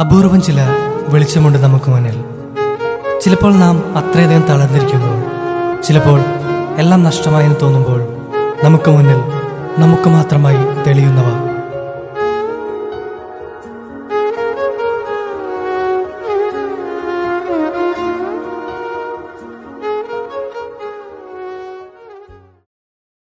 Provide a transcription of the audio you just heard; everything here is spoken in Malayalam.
അപൂർവം ചില വെളിച്ചമുണ്ട് നമുക്ക് മുന്നിൽ. ചിലപ്പോൾ നാം അത്രയധികം തളർന്നിരിക്കുമ്പോൾ ചിലപ്പോൾ എല്ലാം നഷ്ടമായെന്ന് തോന്നുമ്പോൾ നമുക്ക് മുന്നിൽ നമുക്ക് മാത്രമായി തെളിയുന്നവ